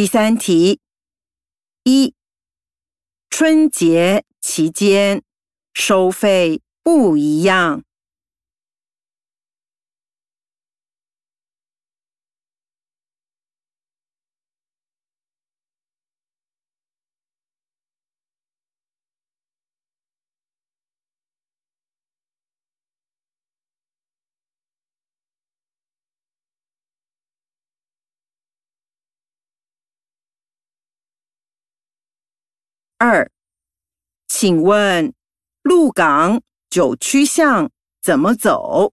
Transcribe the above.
第三题：一、春节期间收费不一样。二，请问鹿港九曲巷怎么走？